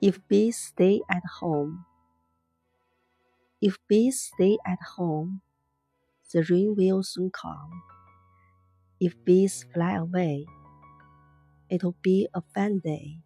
If bees stay at home, if bees stay at home, the rain will soon come. If bees fly away, it'll be a fine day.